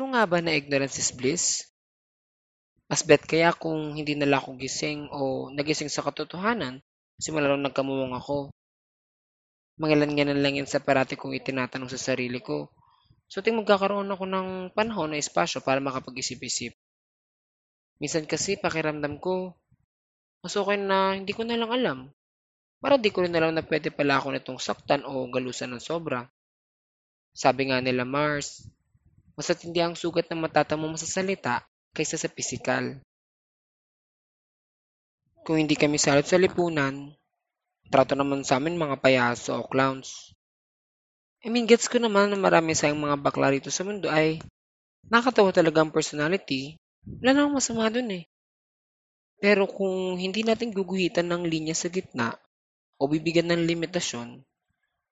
True nga ba na ignorance is bliss? Mas bet kaya kung hindi nala ako gising o nagising sa katotohanan simula nung nagkamuwang ako. Mangilan-ngilan lang yan sa parati kong itinatanong sa sarili ko. So ting magkakaroon ako ng panahon na espasyo para makapag-isip-isip. Minsan kasi pakiramdam ko, mas okay na hindi ko na lang alam. Para di ko rin alam na pwede pala ako nitong saktan o galusan ng sobra. Sabi nga nila Mars, mas hindi ang sugat na matatamo mo sa kaysa sa pisikal. Kung hindi kami salot sa lipunan, trato naman sa amin mga payaso o clowns. I mean, gets ko naman na marami sa mga bakla rito sa mundo ay nakatawa talaga ang personality. Wala namang masama dun eh. Pero kung hindi natin guguhitan ng linya sa gitna o bibigyan ng limitasyon,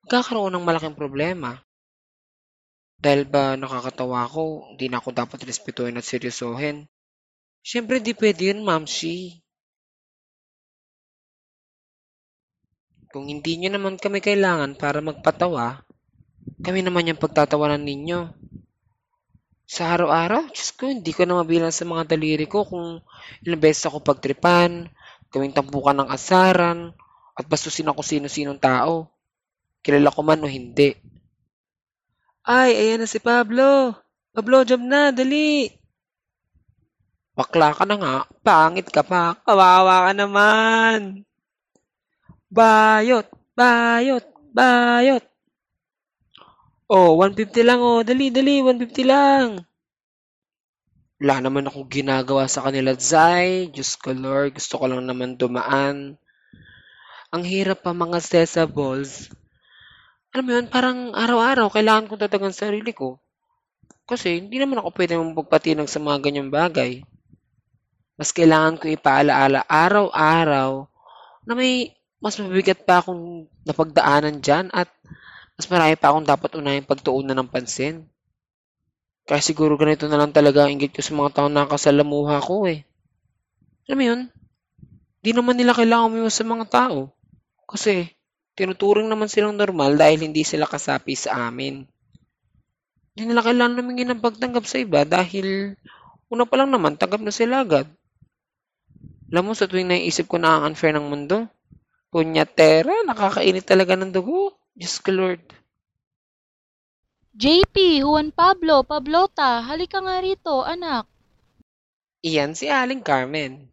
magkakaroon ng malaking problema. Dahil ba nakakatawa ko, hindi na ako dapat respetuhin at seryosohin. Siyempre di pwede yun, Mamshi. Kung hindi nyo naman kami kailangan para magpatawa, kami naman yung pagtatawanan ninyo. Sa araw-araw, Diyos ko, hindi ko na mabilang sa mga daliri ko kung ilang beses ako pagtripan, gawing tampukan ng asaran, at bastusin ako sino-sinong tao. Kilala ko man o hindi. Ay, ayan na si Pablo. Pablo, job na, dali. Bakla ka na nga, pangit ka pa, kawawa ka naman. Bayot, bayot, bayot. Oh, 150 lang oh. Dali, dali, 150 lang. Wala naman akong ginagawa sa kanila, Zay. Diyos ko, Lord. Gusto ko lang naman dumaan. Ang hirap pa mga balls. Alam mo yun, parang araw-araw kailangan kong tatagan sarili ko. Kasi hindi naman ako pwede mong pagpatinag sa mga ganyang bagay. Mas kailangan ko ipaalaala araw-araw na may mas mabigat pa akong napagdaanan dyan at mas marami pa akong dapat unahing pagtuunan ng pansin. Kaya siguro ganito na lang talaga ang inggit ko sa mga taong nakasalamuha ko eh. Alam mo yun? Di naman nila kailangan umiwas sa mga tao. Kasi tinuturing naman silang normal dahil hindi sila kasapi sa amin. Hindi nila kailangan namingin ng pagtanggap sa iba dahil una pa lang naman tanggap na sila agad. Alam mo, sa tuwing naiisip ko na ang unfair ng mundo, punyatera, nakakainit talaga ng dugo. Diyos ko Lord. JP, Juan Pablo, Pablota, halika nga rito, anak. Iyan si Aling Carmen,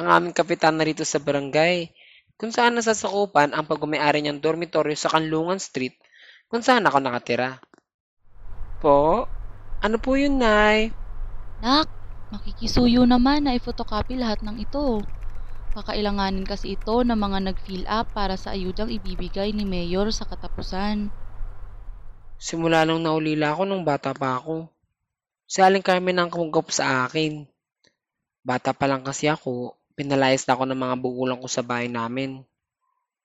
ang aming kapitan na rito sa barangay, kung saan nasasakupan ang pagmamayari niyang dormitoryo sa Kanlungan Street, kung saan ako nakatira. Po? Ano po yun, Nay? Nak, makikisuyo naman na i-photocopy lahat ng ito. Kakailanganin kasi ito ng mga nag-fill up para sa ayudang ibibigay ni Mayor sa katapusan. Simula nung naulila ako nung bata pa ako. Si Aling Carmen ang kumugap sa akin. Bata pa lang kasi ako, pinalayas na ako ng mga bugulang ko sa bahay namin.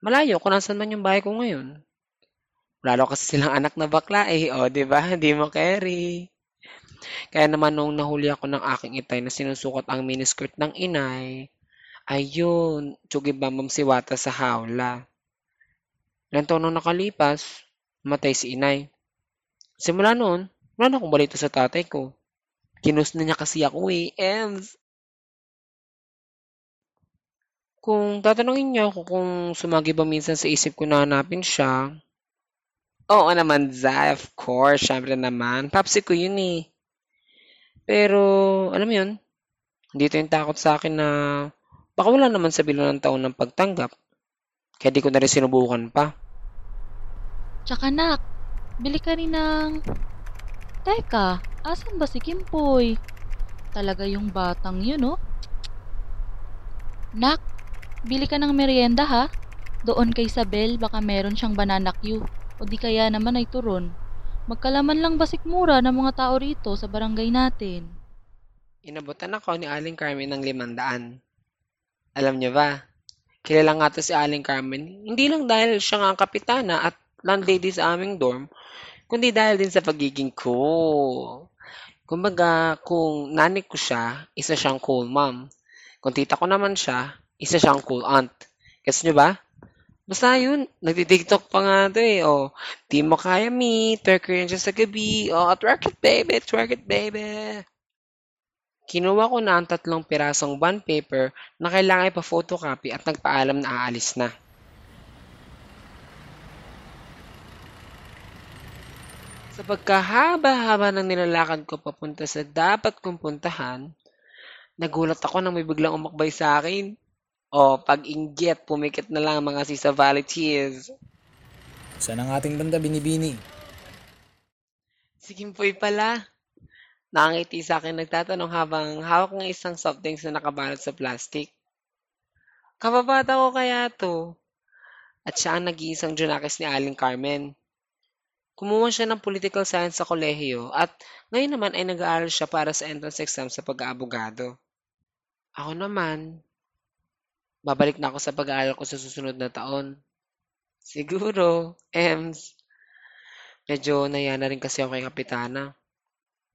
Malayo kung nasan man yung bahay ko ngayon. Lalo kasi silang anak na bakla eh, o oh, di ba? Di mo carry. Kaya naman nung nahuli ako ng aking itay na sinusukot ang miniskirt ng inay, Ayun, tsugibambam si Wata sa hawla. Taon nung nakalipas, matay si inay. Simula noon, wala na akong balito sa tatay ko. Kinus na niya kasi ako eh, Ems. Kung tatanungin niyo ako kung sumagi ba minsan sa isip ko na hanapin siya, oo naman, Zay, of course, syempre naman. Papsi ko yun eh. Pero, alam mo yun, dito yung takot sa akin na Baka wala naman sa bilo ng taon ng pagtanggap. Kaya di ko na rin sinubukan pa. Tsaka nak, bili ka rin ng... Teka, asan ba si Kimpoy? Talaga yung batang yun, no? Oh. Nak, bili ka ng merienda ha? Doon kay Isabel, baka meron siyang banana Q. O di kaya naman ay turon. Magkalaman lang basik mura ng mga tao rito sa barangay natin. Inabutan ako ni Aling Carmen ng limandaan. Alam niyo ba, kilala nga to si Aling Carmen, hindi lang dahil siya nga ang kapitana at landlady sa aming dorm, kundi dahil din sa pagiging cool. Kumbaga, kung nani ko siya, isa siyang cool mom. Kung tita ko naman siya, isa siyang cool aunt. Guess nyo ba? Basta yun, nagtitiktok pa nga to eh. O, di mo kaya me, twerk yan siya sa gabi. O, twerk it baby, twerk it baby. Kinuha ko na ang tatlong pirasong bond paper na kailangan ipa-photocopy at nagpaalam na aalis na. Sa pagkahaba-haba ng nilalakad ko papunta sa dapat kong puntahan, nagulat ako nang may biglang umakbay sa akin. O, pag-inggit, pumikit na lang ang mga sisa volunteers. Saan ang ating banda binibini? Si Kimpoy pala. Nakangiti sa akin nagtatanong habang hawak ng isang soft drinks na nakabalot sa plastic. Kababata ko kaya to. At siya ang nag-iisang Junakis ni Aling Carmen. Kumuha siya ng political science sa kolehiyo at ngayon naman ay nag-aaral siya para sa entrance exam sa pag-aabogado. Ako naman, babalik na ako sa pag-aaral ko sa susunod na taon. Siguro, Ems. Medyo naya na rin kasi ako kay Kapitana.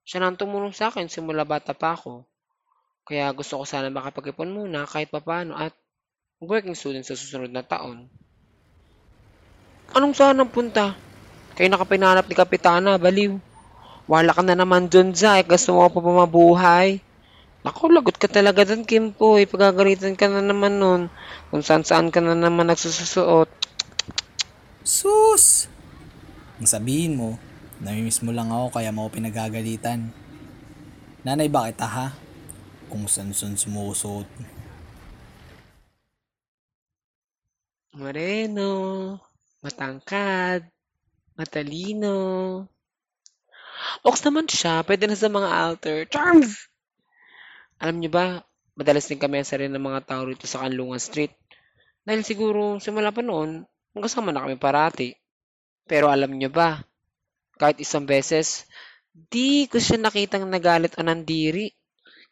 Siya nang tumulong sa akin simula bata pa ako. Kaya gusto ko sana makapag-ipon muna kahit papano at working student sa susunod na taon. Anong saan punta? Kayo nakapinanap ni Kapitana, baliw. Wala ka na naman dun, Zay. Gusto mo pa mabuhay. Naku, lagot ka talaga dun, Kimpoy. Pagagalitan ka na naman nun. Kung saan-saan ka na naman nagsususuot. Sus! Ang sabihin mo, namimiss mo lang ako kaya mo ako pinagagalitan. Nanay ba kita ha? Kung saan-saan sumusuot. Moreno, matangkad, matalino. Ox naman siya, pwede na sa mga altar. Charms! Alam niyo ba, madalas din kami sa rin ng mga tao rito sa Kanlungan Street. Dahil siguro simula pa noon, magkasama na kami parati. Pero alam niyo ba, kahit isang beses, di ko siya nakitang nagalit o nandiri.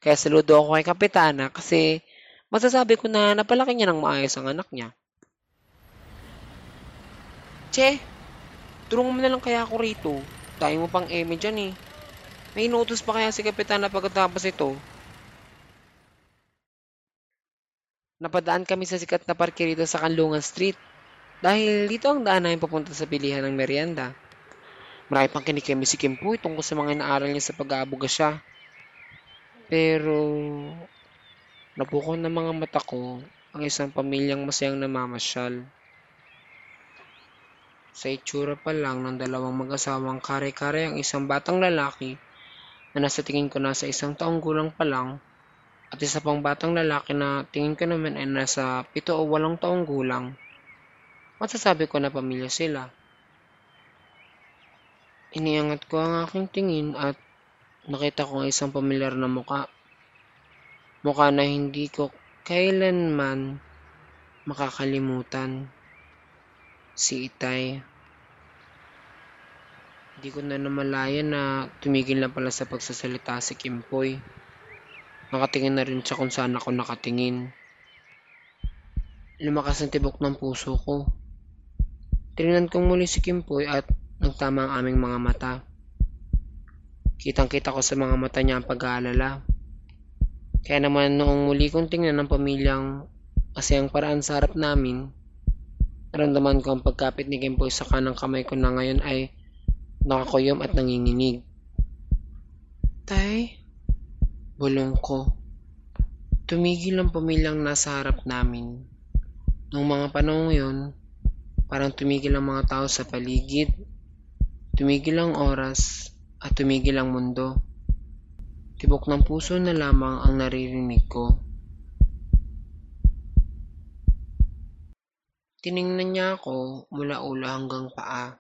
Kaya saludo ako kay Kapitana kasi masasabi ko na napalaki niya ng maayos ang anak niya. Che, tulungan mo na lang kaya ako rito. Tayo mo pang eme dyan eh. May inutos pa kaya si Kapitana pagkatapos ito? Napadaan kami sa sikat na parke rito sa Kanlungan Street. Dahil dito ang daan namin papunta sa bilihan ng merienda. Marami pang kinikemi si Kimpoy tungkol sa mga inaaral niya sa pag-aabuga siya. Pero, napukon ng mga mata ko ang isang pamilyang masayang namamasyal. Sa itsura pa lang ng dalawang mag-asawang kare-kare ang isang batang lalaki na nasa tingin ko nasa isang taong gulang pa lang at isa pang batang lalaki na tingin ko naman ay nasa pito o walong taong gulang. Masasabi ko na pamilya sila. Iniangat ko ang aking tingin at nakita ko ang isang pamilyar na muka. Mukha na hindi ko kailanman makakalimutan. Si Itay. Hindi ko na namalayan na tumigil na pala sa pagsasalita si Kimpoy. Nakatingin na rin siya kung saan ako nakatingin. Lumakas ang tibok ng puso ko. Tinignan kong muli si Kimpoy at nagtama ang aming mga mata. Kitang-kita ko sa mga mata niya ang pag-aalala. Kaya naman noong muli kong tingnan ng pamilyang kasi ang paraan sa harap namin, naramdaman ko ang pagkapit ni Kimpoy sa kanang kamay ko na ngayon ay nakakuyom at nanginginig. Tay, bulong ko. Tumigil ang pamilyang nasa harap namin. Noong mga panahon yun, parang tumigil ang mga tao sa paligid, tumigil ang oras, at tumigil ang mundo. Tibok ng puso na lamang ang naririnig ko. Tiningnan niya ako mula ulo hanggang paa.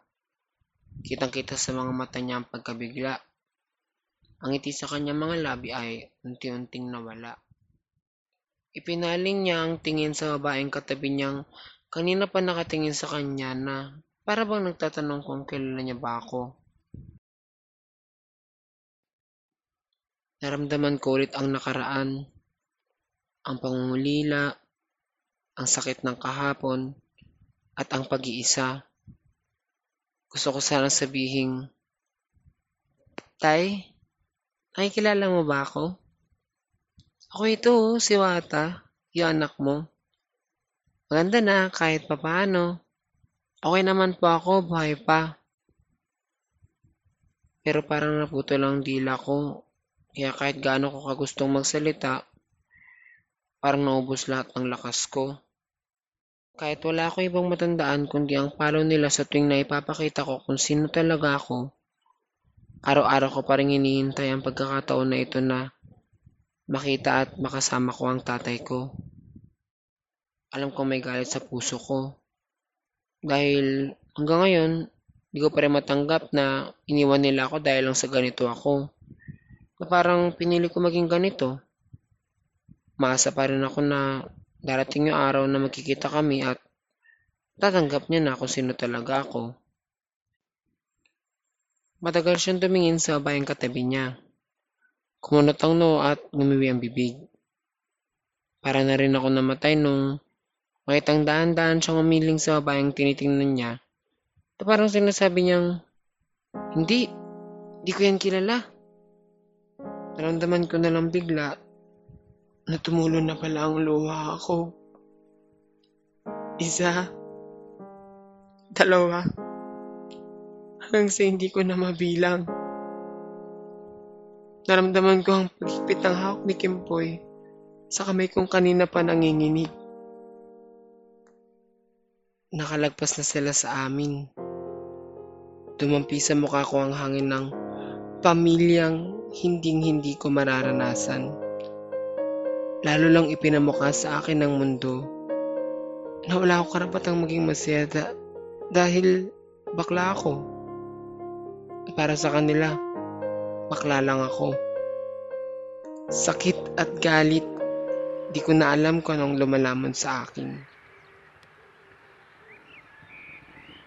Kitang-kita sa mga mata niya ang pagkabigla. Ang ngiti sa kanyang mga labi ay unti-unting nawala. Ipinaling niya ang tingin sa babaeng katabi niyang kanina pa nakatingin sa kanya na para bang nagtatanong kung kilala niya ba ako. Naramdaman ko ulit ang nakaraan, ang pangungulila, ang sakit ng kahapon, at ang pag-iisa. Gusto ko sana sabihin, Tay, nakikilala mo ba ako? Ako ito, oh, si Wata, yung anak mo. Maganda na kahit papaano. Okay naman po ako, buhay pa. Pero parang naputo lang dila ko. Kaya kahit gaano ko kagustong magsalita, parang naubos lahat ng lakas ko. Kahit wala ako ibang matandaan kundi ang palo nila sa tuwing na ipapakita ko kung sino talaga ako, araw-araw ko pa rin hinihintay ang pagkakataon na ito na makita at makasama ko ang tatay ko. Alam ko may galit sa puso ko. Dahil hanggang ngayon, di ko pa rin matanggap na iniwan nila ako dahil lang sa ganito ako. Na parang pinili ko maging ganito. Maasa pa rin ako na darating yung araw na magkikita kami at tatanggap niya na kung sino talaga ako. Matagal siyang tumingin sa babayang katabi niya. Kumunot ang noo at ngumiwi ang bibig. Para na rin ako namatay nung makitang daan-daan siyang umiling sa babayang tinitingnan niya. Na parang sinasabi niyang, Hindi, di ko yan kilala. Naramdaman ko na lang bigla na tumulo na pala ang luha ko. Isa, dalawa, hanggang sa hindi ko na mabilang. Naramdaman ko ang pagkipit ng hawak ni Kimpoy sa kamay kong kanina pa nanginginig. Nakalagpas na sila sa amin. Dumampi sa mukha ko ang hangin ng pamilyang hinding-hindi ko mararanasan. Lalo lang ipinamukha sa akin ng mundo na wala ako karapatang maging masaya da- dahil bakla ako. Para sa kanila, bakla lang ako. Sakit at galit, di ko na alam kung anong lumalaman sa akin.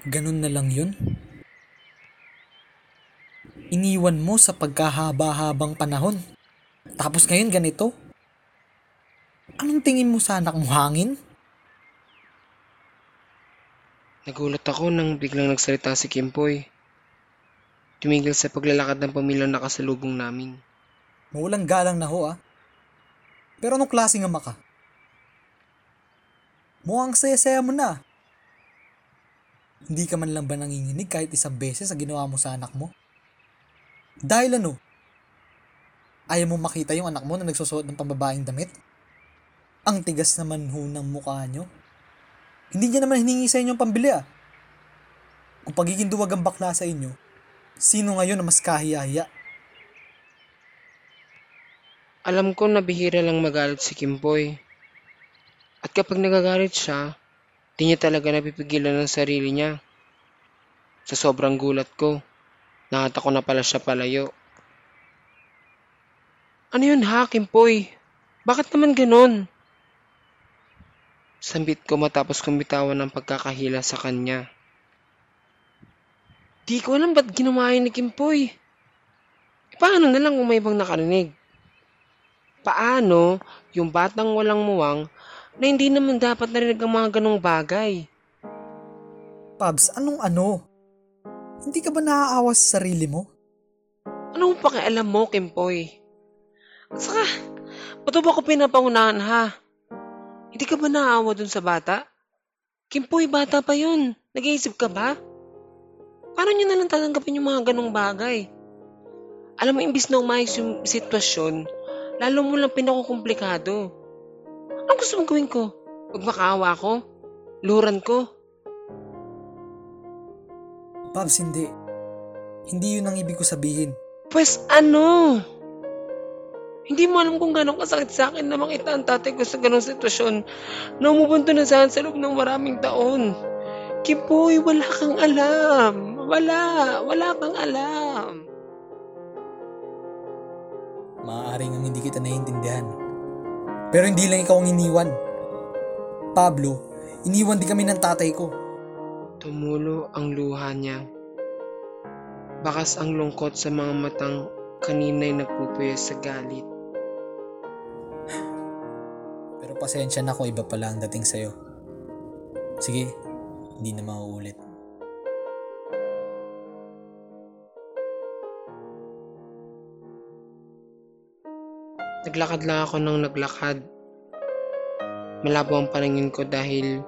Ganun na lang yun? Iniwan mo sa pagkahaba-habang panahon. Tapos ngayon ganito? Anong tingin mo sa anak mo hangin? Nagulat ako nang biglang nagsalita si Kimpoy. Tumigil sa paglalakad ng pamilyang nakasalubong namin. Mawalang galang na ho ah. Pero anong klaseng ama ka? Mukhang saya-saya mo na. Hindi ka man lang ba nanginginig kahit isang beses sa ginawa mo sa anak mo? Dahil ano? Ayaw mo makita yung anak mo na nagsusuot ng pambabaeng damit? Ang tigas naman ho ng mukha nyo. Hindi niya naman hiningi sa inyo ang pambili ah. Kung pagiging duwag ang bakla sa inyo, sino ngayon na mas kahiya-hiya? Alam ko na bihira lang magalit si Kimpoy. At kapag nagagalit siya, di niya talaga napipigilan ng sarili niya. Sa sobrang gulat ko, nakita ko na pala siya palayo. Ano yun ha, Kimpoy? Bakit naman ganon? Sambit ko matapos kong bitawan ng pagkakahila sa kanya. Di ko alam ba't ginawa yun ni Kimpoy. E, paano na lang kung may ibang nakarinig? Paano yung batang walang muwang na hindi naman dapat narinig ang mga ganong bagay? Pabs, anong ano? Hindi ka ba naaawa sa sarili mo? Ano mo pakialam mo, Kimpoy? At saka, ba't ba ako pinapangunahan ha? Hindi ka ba naawa dun sa bata? Kimpoy, bata pa yun. Nag-iisip ka ba? Paano nyo nalang tatanggapin yung mga ganong bagay? Alam mo, imbis na umayos yung sitwasyon, lalo mo lang pinakukomplikado. Anong gusto mong gawin ko? Magmakaawa ko? Luran ko? Pabs, hindi. Hindi yun ang ibig ko sabihin. Pues ano? Hindi mo alam kung gano'ng kasakit sa akin na makita ang tatay ko sa ganong sitwasyon na umubunto na saan sa loob ng maraming taon. Kipoy, wala kang alam. Wala. Wala kang alam. Maaaring ang hindi kita naiintindihan. Pero hindi lang ikaw ang iniwan. Pablo, iniwan din kami ng tatay ko. Tumulo ang luha niya. Bakas ang lungkot sa mga matang kanina'y nagpupuyo sa galit. Pero pasensya na kung iba pala ang dating sa'yo. Sige, hindi na mauulit. Naglakad lang ako ng naglakad. Malabo ang paningin ko dahil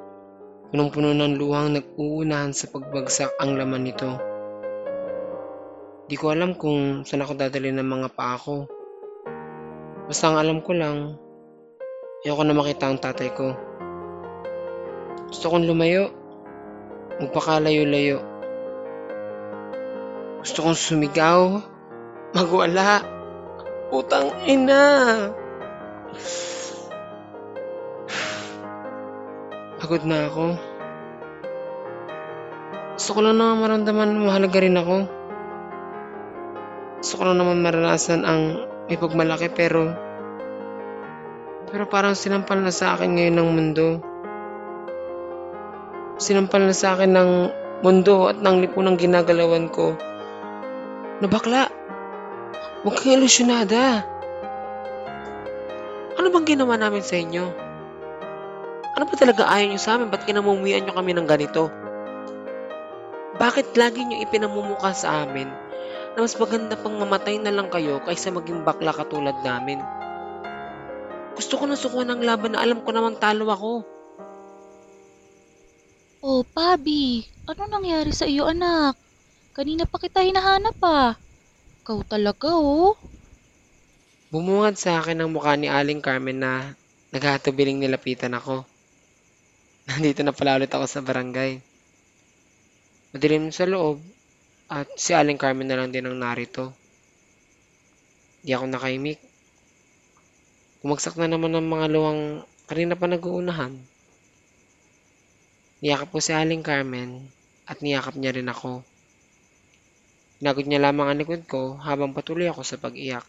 Punong-puno ng luhang nag-uunahan sa pagbagsak ang laman nito. Di ko alam kung saan ako dadali ng mga paa ko. Basta ang alam ko lang, ayoko na makita ang tatay ko. Gusto kong lumayo, magpakalayo-layo. Gusto kong sumigaw, magwala. Putang ina! Pagod na ako. Gusto ko lang naman maramdaman mahalaga rin ako. Gusto ko lang naman maranasan ang may pagmalaki pero pero parang sinampal na sa akin ngayon ng mundo. Sinampal na sa akin ng mundo at ng lipunang ginagalawan ko. Na bakla, huwag kang ilusyonada. Ano bang ginawa namin sa inyo? Ano ba talaga ayaw nyo sa amin? Ba't kinamumuyan nyo kami ng ganito? Bakit lagi nyo ipinamumukha sa amin na mas maganda pang mamatay na lang kayo kaysa maging bakla katulad namin? Gusto ko na sukuan ng laban na alam ko naman talo ako. Oh, Pabi, ano nangyari sa iyo anak? Kanina pa kita hinahanap ah. Ikaw talaga oh. Bumungad sa akin ang mukha ni Aling Carmen na naghahatubiling nilapitan ako. Nandito na pala ulit ako sa barangay. Madilim sa loob at si Aling Carmen na lang din ang narito. Di ako nakaimik. Bumagsak na naman ang mga luwang kanina pa nag-uunahan. Niyakap ko si Aling Carmen at niyakap niya rin ako. Pinagod niya lamang ang likod ko habang patuloy ako sa pag-iyak.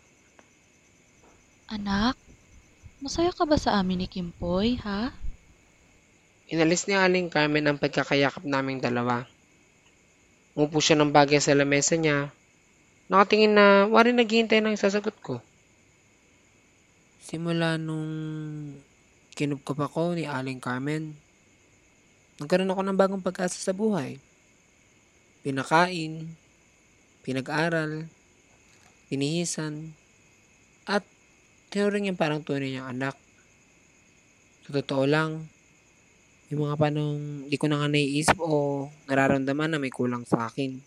Anak, masaya ka ba sa amin ni Kimpoy, ha? Inalis ni Aling Carmen ang pagkakayakap naming dalawa. Umupo siya ng bagay sa lamesa niya. Nakatingin na wari naghihintay ng sasagot ko. Simula nung kinupkop ako ni Aling Carmen, nagkaroon ako ng bagong pag-asa sa buhay. Pinakain, pinag-aral, pinihisan, at tinuring yung parang tunay niyang anak. Sa totoo lang, yung mga panong di ko na nga naiisip o nararamdaman na may kulang sa akin.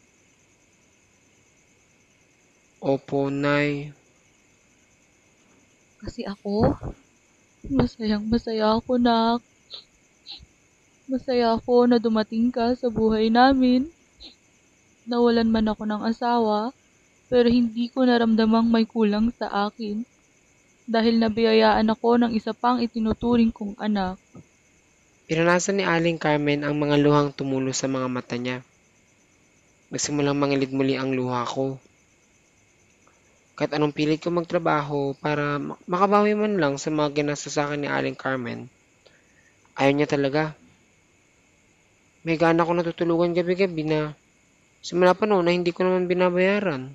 Opo, Nay. Kasi ako, masayang masaya ako, nak. Masaya ako na dumating ka sa buhay namin. Nawalan man ako ng asawa, pero hindi ko naramdamang may kulang sa akin. Dahil nabiyayaan ako ng isa pang itinuturing kong anak. Pinanasan ni Aling Carmen ang mga luhang tumulo sa mga mata niya. Nagsimulang mangilid muli ang luha ko. Kahit anong pilit ko magtrabaho para mak- makabawi man lang sa mga ginastos sa akin ni Aling Carmen, ayaw niya talaga. May gana ko natutulugan gabi-gabi na simula pa noon hindi ko naman binabayaran.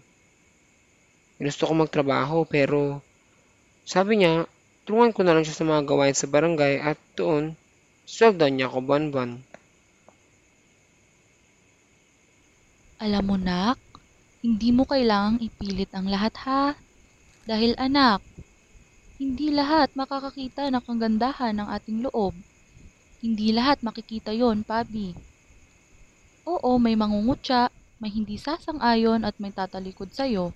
Gusto ko magtrabaho pero sabi niya, tulungan ko na lang siya sa mga gawain sa barangay at doon, sweldo niya ako buwan-buwan. Alam mo, nak, hindi mo kailangang ipilit ang lahat ha. Dahil anak, hindi lahat makakakita ng kagandahan ng ating loob. Hindi lahat makikita yon, Pabi. Oo, may mangungutya, may hindi sasang-ayon at may tatalikod sa'yo.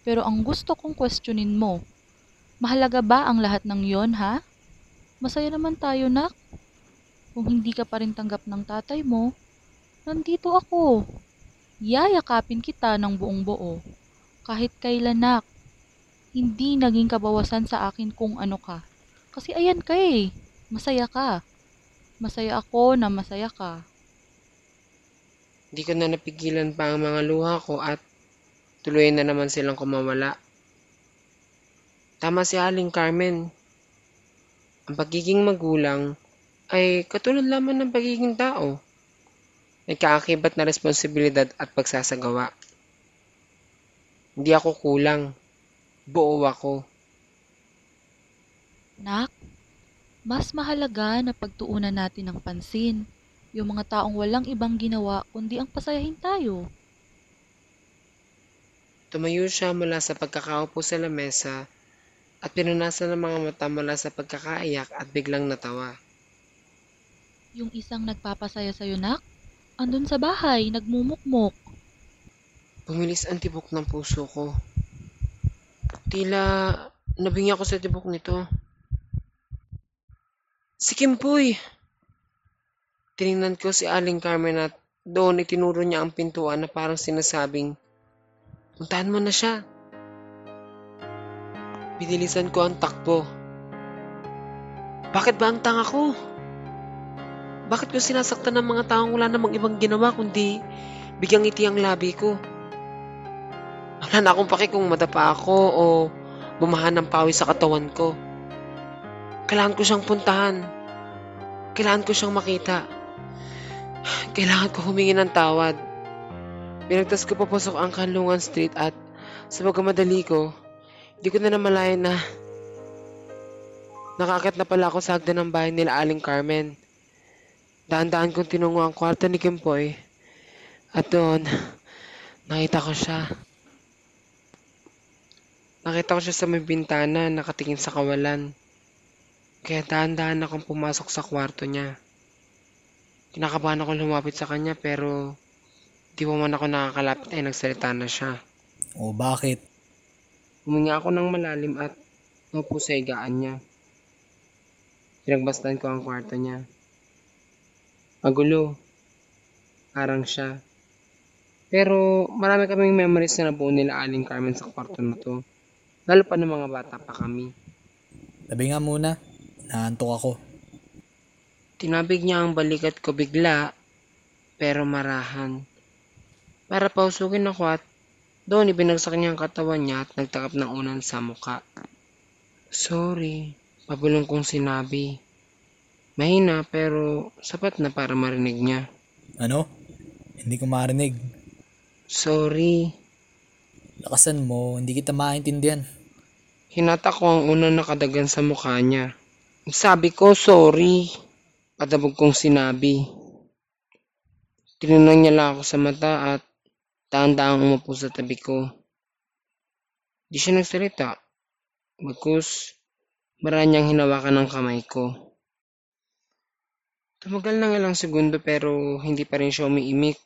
Pero ang gusto kong questionin mo, mahalaga ba ang lahat ng yon, ha? Masaya naman tayo, nak. Kung hindi ka pa rin tanggap ng tatay mo, nandito ako. Yayakapin kita ng buong buo. Kahit kailan nak. Hindi naging kabawasan sa akin kung ano ka. Kasi ayan ka eh. Masaya ka. Masaya ako na masaya ka. Hindi ko na napigilan pa ang mga luha ko at tuloy na naman silang kumawala. Tama si Aling Carmen. Ang pagiging magulang ay katulad lamang ng pagiging tao. May kaakibat na responsibilidad at pagsasagawa. Hindi ako kulang. Buo ako. Nak, mas mahalaga na pagtuunan natin ng pansin yung mga taong walang ibang ginawa kundi ang pasayahin tayo. Tumayo siya mula sa pagkakaupo sa lamesa at pinunasan ng mga mata mula sa pagkakaiyak at biglang natawa. Yung isang nagpapasaya sa'yo, nak? Andun sa bahay, nagmumukmok. Bumilis ang tibok ng puso ko. Tila nabingi ako sa tibok nito. Si Kimpoy! Tinignan ko si Aling Carmen at doon itinuro niya ang pintuan na parang sinasabing, Puntahan mo na siya. Binilisan ko ang takbo. Bakit ba ang tanga ko? Bakit ko sinasaktan ng mga taong wala namang ibang ginawa kundi bigyang ngiti ang labi ko? Wala na akong paki kung madapa ako o bumahan ng pawis sa katawan ko. Kailangan ko siyang puntahan. Kailangan ko siyang makita. Kailangan ko humingi ng tawad. Pinagtas ko papasok ang Kanlungan Street at sa pagkamadali ko, hindi ko na namalayan na nakakit na pala ako sa hagdan ng bahay nila Aling Carmen. Daan-daan kong tinungo ang kwarto ni Kimpoy at doon, nakita ko siya. Nakita ko siya sa may bintana, nakatingin sa kawalan. Kaya dahan-dahan akong pumasok sa kwarto niya. Kinakabahan ako lumapit sa kanya pero di pa man ako nakakalapit ay nagsalita na siya. O bakit? Huminga ako ng malalim at naupo sa higaan niya. Pinagbastan ko ang kwarto niya. Magulo. Parang siya. Pero marami kaming memories na nabuo nila Aling Carmen sa kwarto na to. Lalo pa ng mga bata pa kami. Tabi nga muna. Naantok ako. Tinabig niya ang balikat ko bigla, pero marahan. Para pausukin ako at doon ibinagsak niya ang katawan niya at nagtakap ng unan sa muka. Sorry, pabulong kong sinabi. Mahina pero sapat na para marinig niya. Ano? Hindi ko marinig. Sorry, Lakasan mo, hindi kita maintindihan. hinata ko ang unan na kadagan sa mukha niya. Sabi ko, sorry. Patabog kong sinabi. Tinunang niya lang ako sa mata at daang-daang umupo sa tabi ko. Di siya nagsalita. Bagkus, maraan niyang hinawakan ng kamay ko. Tumagal ng ilang segundo pero hindi pa rin siya umiimik.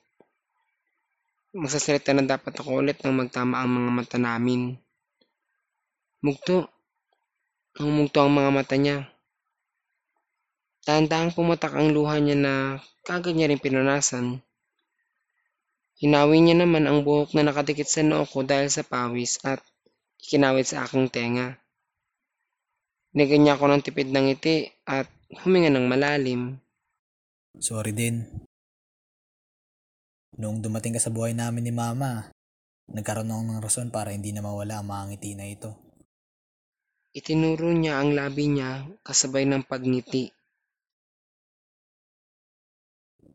Magsasalita na dapat ako ulit nang magtama ang mga mata namin. Mugto. Ang mugto ang mga mata niya. Dahan-dahang pumatak ang luha niya na kagad niya rin pinunasan. Hinawi niya naman ang buhok na nakadikit sa noo ko dahil sa pawis at ikinawit sa aking tenga. Nigyan niya ako ng tipid ng ngiti at huminga ng malalim. Sorry din. Noong dumating ka sa buhay namin ni Mama, nagkaroon ako ng rason para hindi na mawala ang mga ngiti na ito. Itinuro niya ang labi niya kasabay ng pagngiti.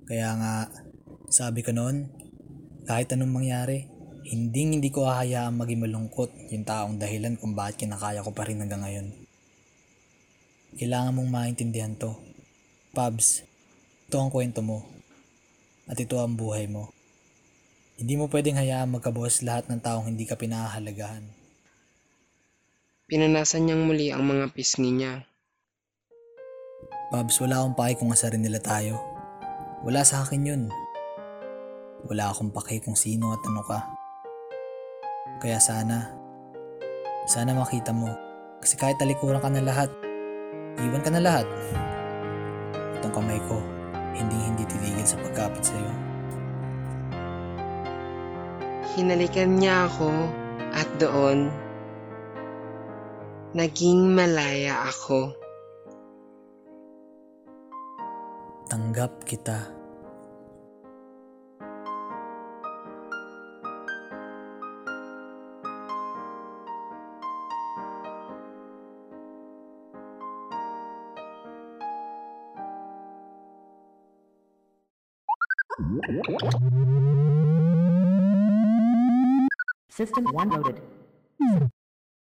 Kaya nga, sabi ko noon, kahit anong mangyari, hindi hindi ko hahayaang maging malungkot yung taong dahilan kung bakit kinakaya ko pa rin hanggang ngayon. Kailangan mong maintindihan to. Pabs, ito ang kwento mo. At ito ang buhay mo. Hindi mo pwedeng hayaang magkabuhos lahat ng taong hindi ka pinahahalagahan. Pinanasan niyang muli ang mga pisngi niya. Pabs, wala akong pake kung asarin nila tayo. Wala sa akin yun. Wala akong pake kung sino at ano ka. Kaya sana, sana makita mo. Kasi kahit talikuran ka na lahat, iwan ka na lahat. Itong kamay ko, hindi hindi titigil sa pagkapit sa'yo. Hinalikan niya ako at doon, naging malaya ako. Tanggap kita. System one loaded.